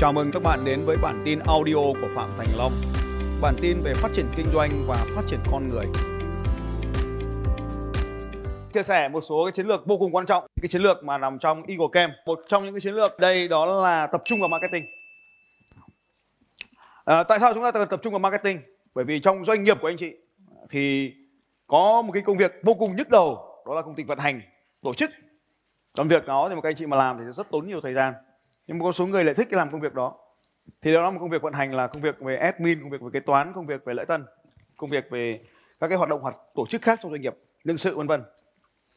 Chào mừng các bạn đến với bản tin audio của Phạm Thành Long. Bản tin về phát triển kinh doanh và phát triển con người. chia sẻ một số cái chiến lược vô cùng quan trọng cái chiến lược mà nằm trong Eagle Camp một trong những cái chiến lược đây đó là tập trung vào marketing. À, tại sao chúng ta cần tập trung vào marketing? Bởi vì trong doanh nghiệp của anh chị thì có một cái công việc vô cùng nhức đầu đó là công ty vận hành tổ chức. Còn việc đó thì một các anh chị mà làm thì rất tốn nhiều thời gian nhưng mà có số người lại thích cái làm công việc đó thì đó là một công việc vận hành là công việc về admin công việc về kế toán công việc về lễ tân công việc về các cái hoạt động hoạt tổ chức khác trong doanh nghiệp nhân sự vân vân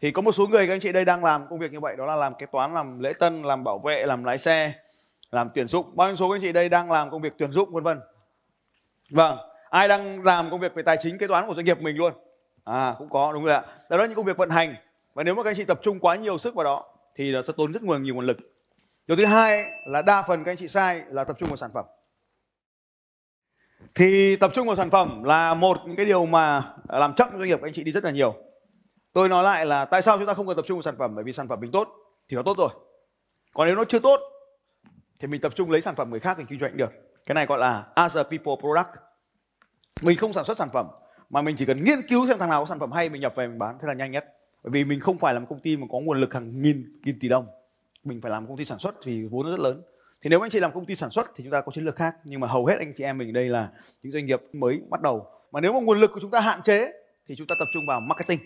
thì có một số người các anh chị đây đang làm công việc như vậy đó là làm kế toán làm lễ tân làm bảo vệ làm lái xe làm tuyển dụng bao nhiêu số các anh chị đây đang làm công việc tuyển dụng vân vân vâng ai đang làm công việc về tài chính kế toán của doanh nghiệp mình luôn à cũng có đúng rồi ạ đó là những công việc vận hành và nếu mà các anh chị tập trung quá nhiều sức vào đó thì nó sẽ tốn rất nguồn nhiều nguồn lực điều thứ hai là đa phần các anh chị sai là tập trung vào sản phẩm. Thì tập trung vào sản phẩm là một những cái điều mà làm chậm doanh nghiệp của anh chị đi rất là nhiều. Tôi nói lại là tại sao chúng ta không cần tập trung vào sản phẩm? Bởi vì sản phẩm mình tốt thì nó tốt rồi. Còn nếu nó chưa tốt thì mình tập trung lấy sản phẩm người khác mình kinh doanh được. Cái này gọi là as a people product. Mình không sản xuất sản phẩm, mà mình chỉ cần nghiên cứu xem thằng nào có sản phẩm hay, mình nhập về mình bán, thế là nhanh nhất. Bởi vì mình không phải là một công ty mà có nguồn lực hàng nghìn nghìn tỷ đồng mình phải làm công ty sản xuất thì vốn nó rất lớn. Thì nếu anh chị làm công ty sản xuất thì chúng ta có chiến lược khác, nhưng mà hầu hết anh chị em mình đây là những doanh nghiệp mới bắt đầu. Mà nếu mà nguồn lực của chúng ta hạn chế thì chúng ta tập trung vào marketing.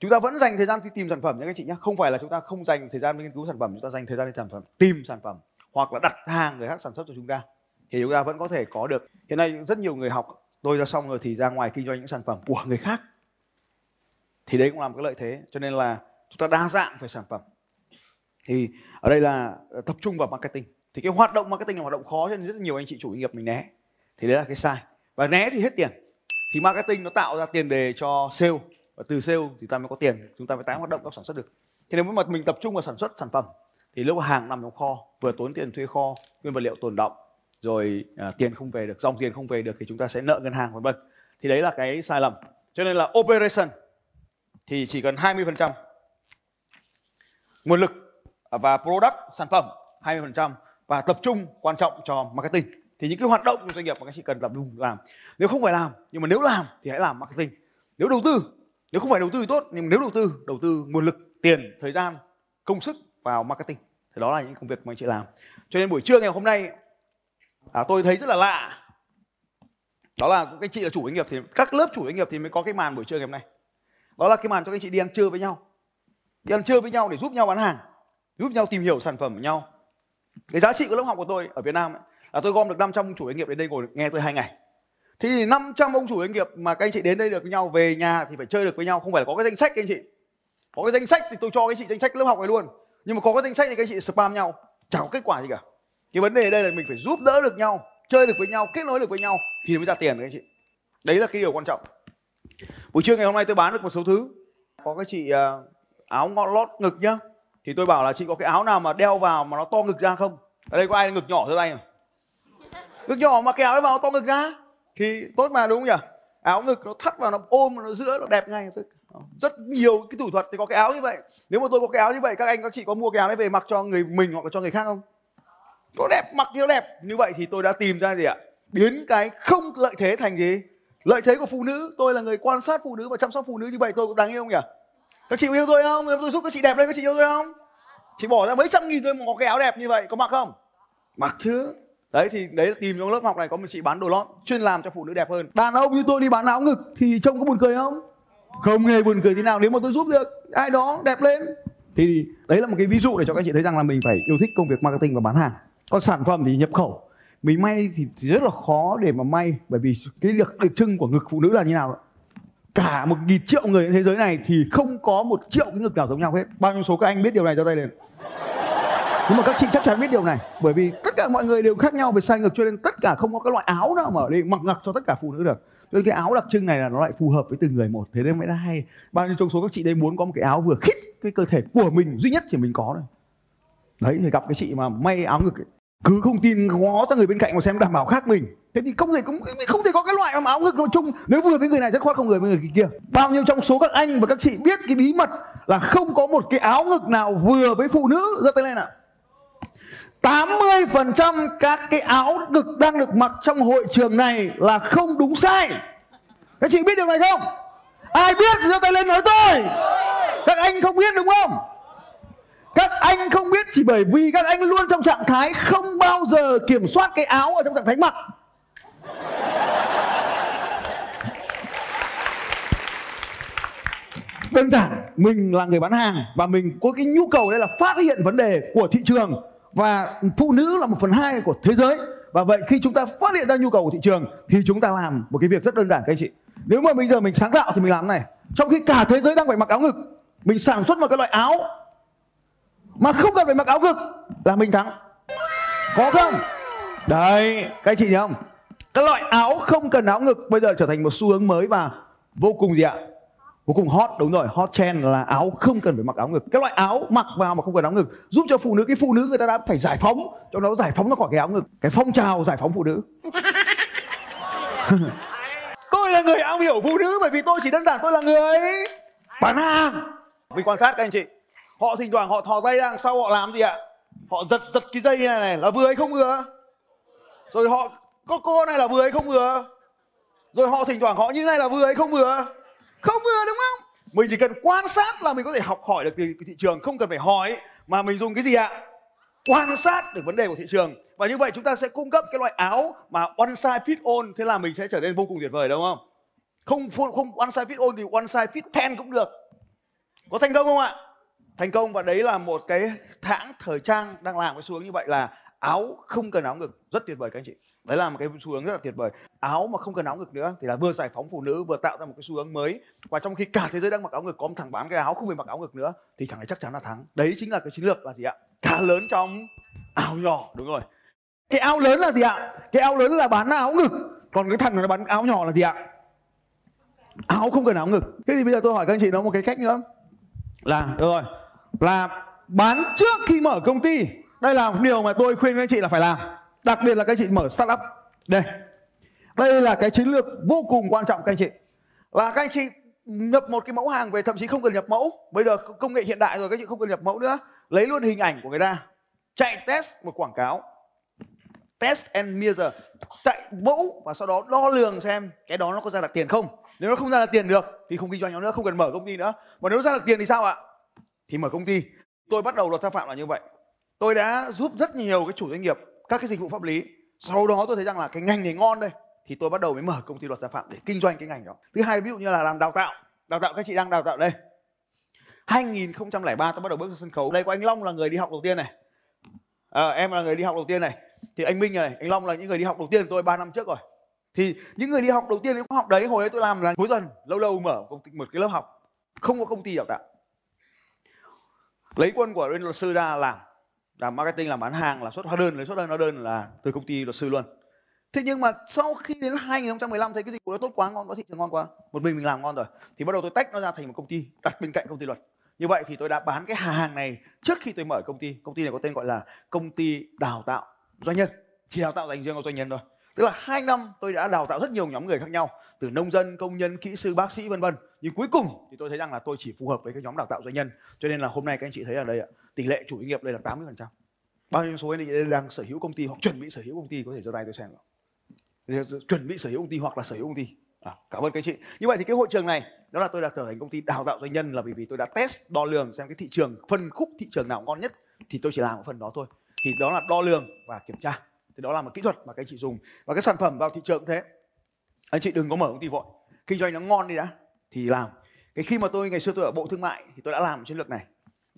Chúng ta vẫn dành thời gian đi tìm sản phẩm nhé các anh chị nhé. Không phải là chúng ta không dành thời gian nghiên cứu sản phẩm, chúng ta dành thời gian đi sản phẩm, tìm sản phẩm hoặc là đặt hàng người khác sản xuất cho chúng ta thì chúng ta vẫn có thể có được. Hiện nay rất nhiều người học, tôi ra xong rồi thì ra ngoài kinh doanh những sản phẩm của người khác. Thì đấy cũng là một cái lợi thế, cho nên là chúng ta đa dạng về sản phẩm thì ở đây là ờ, tập trung vào marketing. Thì cái hoạt động marketing là hoạt động khó cho nên rất nhiều anh chị chủ doanh nghiệp mình né. Thì đấy là cái sai. Và né thì hết tiền. Thì marketing nó tạo ra tiền đề cho sale. Và từ sale thì ta mới có tiền. Chúng ta mới tái hoạt động các sản xuất được. Thì nếu mà mình tập trung vào sản xuất sản phẩm thì lúc hàng nằm trong kho vừa tốn tiền thuê kho nguyên vật liệu tồn động rồi à, tiền không về được dòng tiền không về được thì chúng ta sẽ nợ ngân hàng vân vân. Thì đấy là cái sai lầm. Cho nên là operation thì chỉ cần 20% nguồn lực và product sản phẩm 20% và tập trung quan trọng cho marketing. Thì những cái hoạt động của doanh nghiệp mà các chị cần tập trung làm nếu không phải làm nhưng mà nếu làm thì hãy làm marketing. Nếu đầu tư nếu không phải đầu tư thì tốt nhưng nếu đầu tư đầu tư nguồn lực tiền thời gian công sức vào marketing thì đó là những công việc mà anh chị làm. Cho nên buổi trưa ngày hôm nay à, tôi thấy rất là lạ. Đó là các chị là chủ doanh nghiệp thì các lớp chủ doanh nghiệp thì mới có cái màn buổi trưa ngày hôm nay. Đó là cái màn cho các chị đi ăn trưa với nhau. Đi ăn trưa với nhau để giúp nhau bán hàng giúp nhau tìm hiểu sản phẩm của nhau. Cái giá trị của lớp học của tôi ở Việt Nam ấy, là tôi gom được 500 ông chủ doanh nghiệp đến đây ngồi nghe tôi hai ngày. Thì 500 ông chủ doanh nghiệp mà các anh chị đến đây được với nhau về nhà thì phải chơi được với nhau. Không phải là có cái danh sách các anh chị. Có cái danh sách thì tôi cho các anh chị danh sách lớp học này luôn. Nhưng mà có cái danh sách thì các anh chị spam nhau. Chẳng có kết quả gì cả. Cái vấn đề ở đây là mình phải giúp đỡ được nhau chơi được với nhau kết nối được với nhau thì mới ra tiền các anh chị. Đấy là cái điều quan trọng. Buổi trưa ngày hôm nay tôi bán được một số thứ. Có cái chị à, áo ngọn lót ngực nhá thì tôi bảo là chị có cái áo nào mà đeo vào mà nó to ngực ra không? Ở đây có ai ngực nhỏ ra tay không? Ngực nhỏ mà cái áo ấy vào to ngực ra? Thì tốt mà đúng không nhỉ? Áo ngực nó thắt vào nó ôm nó giữa nó đẹp ngay. Ờ, rất nhiều cái thủ thuật thì có cái áo như vậy. Nếu mà tôi có cái áo như vậy, các anh, các chị có mua cái áo đấy về mặc cho người mình hoặc là cho người khác không? Có đẹp, mặc thì nó đẹp. Như vậy thì tôi đã tìm ra gì ạ? Biến cái không lợi thế thành gì? Lợi thế của phụ nữ. Tôi là người quan sát phụ nữ và chăm sóc phụ nữ như vậy tôi có đáng yêu không nhỉ? Các chị yêu tôi không? Tôi giúp các chị đẹp lên các chị yêu tôi không? Chị bỏ ra mấy trăm nghìn tôi mà có cái áo đẹp như vậy có mặc không? Mặc chứ. Đấy thì đấy là tìm trong lớp học này có một chị bán đồ lót chuyên làm cho phụ nữ đẹp hơn. Đàn ông như tôi đi bán áo ngực thì trông có buồn cười không? Không hề buồn cười thế nào nếu mà tôi giúp được ai đó đẹp lên. Thì đấy là một cái ví dụ để cho các chị thấy rằng là mình phải yêu thích công việc marketing và bán hàng. Còn sản phẩm thì nhập khẩu. Mình may thì, thì rất là khó để mà may bởi vì cái đặc trưng của ngực phụ nữ là như nào cả một nghìn triệu người trên thế giới này thì không có một triệu cái ngực nào giống nhau hết. Bao nhiêu số các anh biết điều này? Cho tay lên. Nhưng mà các chị chắc chắn biết điều này bởi vì tất cả mọi người đều khác nhau về size ngực cho nên tất cả không có cái loại áo nào mà để mặc ngực cho tất cả phụ nữ được. Cho nên cái áo đặc trưng này là nó lại phù hợp với từng người một. Thế nên mới đã hay. Bao nhiêu trong số các chị đây muốn có một cái áo vừa khít cái cơ thể của mình duy nhất chỉ mình có thôi. Đấy thì gặp cái chị mà may áo ngực ấy, cứ không tin ngó ra người bên cạnh mà xem đảm bảo khác mình thế thì không thể cũng, không thể có cái loại áo ngực nói chung nếu vừa với người này rất khoát không người với người kia. Bao nhiêu trong số các anh và các chị biết cái bí mật là không có một cái áo ngực nào vừa với phụ nữ? Giơ tay lên ạ. 80% các cái áo ngực đang được mặc trong hội trường này là không đúng sai. Các chị biết điều này không? Ai biết? Thì giơ tay lên nói tôi. Các anh không biết đúng không? Các anh không biết chỉ bởi vì các anh luôn trong trạng thái không bao giờ kiểm soát cái áo ở trong trạng thái mặc. Đơn giản mình là người bán hàng và mình có cái nhu cầu đây là phát hiện vấn đề của thị trường và phụ nữ là một phần hai của thế giới. Và vậy khi chúng ta phát hiện ra nhu cầu của thị trường thì chúng ta làm một cái việc rất đơn giản các anh chị. Nếu mà bây giờ mình sáng tạo thì mình làm này. Trong khi cả thế giới đang phải mặc áo ngực, mình sản xuất một cái loại áo mà không cần phải mặc áo ngực là mình thắng. Có không? Đấy, các anh chị thấy không? Cái loại áo không cần áo ngực bây giờ trở thành một xu hướng mới và vô cùng gì ạ? Cuối cùng hot, đúng rồi, hot trend là áo không cần phải mặc áo ngực. Cái loại áo mặc vào mà không cần áo ngực giúp cho phụ nữ, cái phụ nữ người ta đã phải giải phóng cho nó giải phóng nó khỏi cái áo ngực. Cái phong trào giải phóng phụ nữ. Tôi là người am hiểu phụ nữ bởi vì tôi chỉ đơn giản tôi là người. Bán hàng. Mình quan sát các anh chị, họ thỉnh thoảng họ thò tay ra sau họ làm gì ạ? Họ giật giật cái dây này này, là vừa hay không vừa rồi họ, có cô này là vừa hay không vừa rồi họ thỉnh thoảng họ như này là vừa hay không vừa không vừa đúng không? Mình chỉ cần quan sát là mình có thể học hỏi được từ thị trường, không cần phải hỏi mà mình dùng cái gì ạ? Quan sát được vấn đề của thị trường. Và như vậy chúng ta sẽ cung cấp cái loại áo mà one size fit all, thế là mình sẽ trở nên vô cùng tuyệt vời, đúng không? Không không one size fit all thì one size fit ten cũng được. Có thành công không ạ? Thành công và đấy là một cái hãng thời trang đang làm cái xu hướng như vậy là áo không cần áo ngực. Rất tuyệt vời các anh chị. Đấy là một cái xu hướng rất là tuyệt vời áo mà không cần áo ngực nữa, thì là vừa giải phóng phụ nữ, vừa tạo ra một cái xu hướng mới. Và trong khi cả thế giới đang mặc áo ngực, có một thằng bán cái áo không phải mặc áo ngực nữa, thì thằng ấy chắc chắn là thắng. Đấy chính là cái chiến lược là gì ạ? Cá lớn trong áo nhỏ, đúng rồi. Cái áo lớn là gì ạ? Cái áo lớn là bán áo ngực. Còn cái thằng nó bán áo nhỏ là gì ạ? Áo không cần áo ngực. Thế thì bây giờ tôi hỏi các anh chị nó một cái cách nữa. Là, được rồi. Là bán trước khi mở công ty. Đây là một điều mà tôi khuyên các anh chị là phải làm. Đặc biệt là các anh chị mở startup. Đây đây là cái chiến lược vô cùng quan trọng, các anh chị. Là các anh chị nhập một cái mẫu hàng về, thậm chí không cần nhập mẫu. Bây giờ công nghệ hiện đại rồi, các chị không cần nhập mẫu nữa. Lấy luôn hình ảnh của người ta. Chạy test một quảng cáo. Test and measure. Chạy mẫu và sau đó đo lường xem cái đó nó có ra được tiền không. Nếu nó không ra được tiền được, thì không kinh doanh nó nữa, không cần mở công ty nữa. Mà nếu ra được tiền thì sao ạ? Thì mở công ty. Tôi bắt đầu luật gia phạm là như vậy. Tôi đã giúp rất nhiều cái chủ doanh nghiệp các cái dịch vụ pháp lý. Sau đó tôi thấy rằng là cái ngành này ngon đây thì tôi bắt đầu mới mở công ty luật gia phạm để kinh doanh cái ngành đó. Thứ hai ví dụ như là làm đào tạo đào tạo các chị đang đào tạo đây. 2003 tôi bắt đầu bước ra sân khấu. Đây có anh Long là người đi học đầu tiên này. À, em là người đi học đầu tiên này. Thì anh Minh này anh Long là những người đi học đầu tiên tôi 3 năm trước rồi. Thì những người đi học đầu tiên những học đấy hồi đấy tôi làm là cuối tuần lâu lâu mở công ty một cái lớp học. Không có công ty đào tạo. Lấy quân của bên luật sư ra làm. Làm marketing làm bán hàng là xuất hóa đơn lấy xuất đơn hóa đơn là từ công ty luật sư luôn thế nhưng mà sau khi đến 2015 thấy cái dịch vụ nó tốt quá, ngon quá, thị trường ngon quá, một mình mình làm ngon rồi, thì bắt đầu tôi tách nó ra thành một công ty đặt bên cạnh công ty luật. Như vậy thì tôi đã bán cái hàng này trước khi tôi mở công ty. Công ty này có tên gọi là công ty đào tạo doanh nhân. Chỉ đào tạo dành riêng cho doanh nhân thôi. Tức là hai năm tôi đã đào tạo rất nhiều nhóm người khác nhau, từ nông dân, công nhân, kỹ sư, bác sĩ, vân vân. Nhưng cuối cùng thì tôi thấy rằng là tôi chỉ phù hợp với cái nhóm đào tạo doanh nhân. Cho nên là hôm nay các anh chị thấy ở đây ạ, tỷ lệ chủ doanh nghiệp đây là 80 phần trăm. Bao nhiêu số anh chị đang sở hữu công ty hoặc chuẩn bị sở hữu công ty có thể giơ tay tôi xem chuẩn bị sở hữu công ty hoặc là sở hữu công ty. À, cảm ơn các chị. Như vậy thì cái hội trường này đó là tôi đã trở thành công ty đào tạo doanh nhân là bởi vì tôi đã test đo lường xem cái thị trường phân khúc thị trường nào ngon nhất thì tôi chỉ làm một phần đó thôi. Thì đó là đo lường và kiểm tra. Thì đó là một kỹ thuật mà các anh chị dùng. Và cái sản phẩm vào thị trường cũng thế. Anh chị đừng có mở công ty vội. Kinh doanh nó ngon đi đã thì làm. Cái khi mà tôi ngày xưa tôi ở bộ thương mại thì tôi đã làm chiến lược này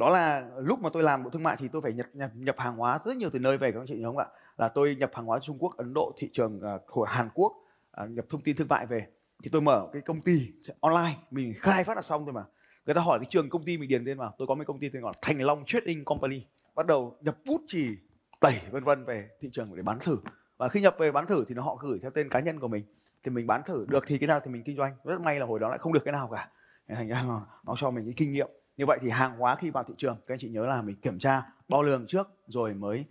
đó là lúc mà tôi làm bộ thương mại thì tôi phải nhập nhập, nhập hàng hóa rất nhiều từ nơi về các anh chị nhớ không ạ? Là tôi nhập hàng hóa Trung Quốc Ấn Độ thị trường ờ, của Hàn Quốc ờ, nhập thông tin thương mại về. Thì tôi mở cái công ty online mình khai phát là xong thôi mà. Người ta hỏi cái trường công ty mình điền tên vào tôi có mấy công ty tên gọi là Thành Long Trading Company. Bắt đầu nhập bút chỉ tẩy vân vân về thị trường để bán thử. Và khi nhập về bán thử thì nó họ gửi theo tên cá nhân của mình. Thì mình bán thử được thì cái nào thì mình kinh doanh. Rất may là hồi đó lại không được cái nào cả. Thành ra nó cho mình cái kinh nghiệm như vậy thì hàng hóa khi vào thị trường các anh chị nhớ là mình kiểm tra đo lường trước rồi mới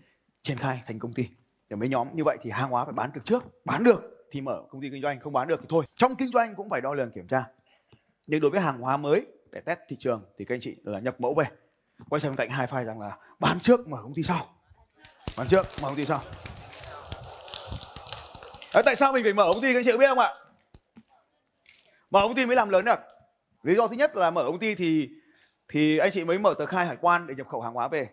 triển khai thành công ty để mấy nhóm như vậy thì hàng hóa phải bán được trước bán được thì mở công ty kinh doanh không bán được thì thôi trong kinh doanh cũng phải đo lường kiểm tra nhưng đối với hàng hóa mới để test thị trường thì các anh chị là nhập mẫu về quay sang cạnh hai file rằng là bán trước mở công ty sau Bán trước, mở công ty sau. Đấy, tại sao mình phải mở công ty các anh chị có biết không ạ? Mở công ty mới làm lớn được. Lý do thứ nhất là mở công ty thì thì anh chị mới mở tờ khai hải quan để nhập khẩu hàng hóa về.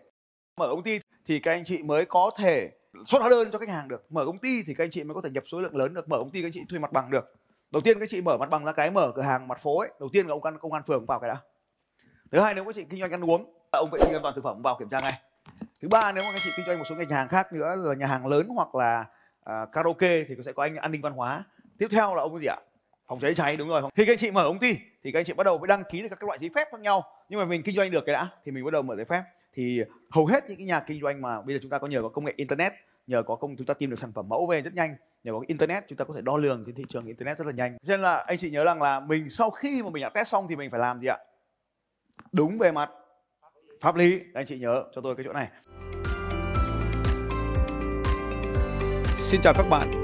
Mở công ty thì các anh chị mới có thể xuất hóa đơn cho khách hàng được. Mở công ty thì các anh chị mới có thể nhập số lượng lớn được. Mở công ty các anh chị thuê mặt bằng được. Đầu tiên các anh chị mở mặt bằng là cái mở cửa hàng mặt phố ấy. Đầu tiên là ông công an phường vào cái đã. Thứ hai nếu các anh chị kinh doanh ăn uống, ông vệ sinh an toàn thực phẩm vào kiểm tra ngay. Thứ ba nếu mà các anh chị kinh doanh một số ngành hàng khác nữa là nhà hàng lớn hoặc là uh, karaoke thì sẽ có anh an ninh văn hóa. Tiếp theo là ông gì ạ? Phòng cháy cháy, đúng rồi. Khi các anh chị mở công ty thì các anh chị bắt đầu mới đăng ký được các loại giấy phép khác nhau. Nhưng mà mình kinh doanh được cái đã, thì mình bắt đầu mở giấy phép. Thì hầu hết những cái nhà kinh doanh mà bây giờ chúng ta có nhờ có công nghệ internet, nhờ có công, chúng ta tìm được sản phẩm mẫu về rất nhanh. Nhờ có internet, chúng ta có thể đo lường trên thị trường internet rất là nhanh. Cho nên là anh chị nhớ rằng là mình sau khi mà mình đã test xong thì mình phải làm gì ạ? Đúng về mặt pháp lý. Anh chị nhớ cho tôi cái chỗ này. Xin chào các bạn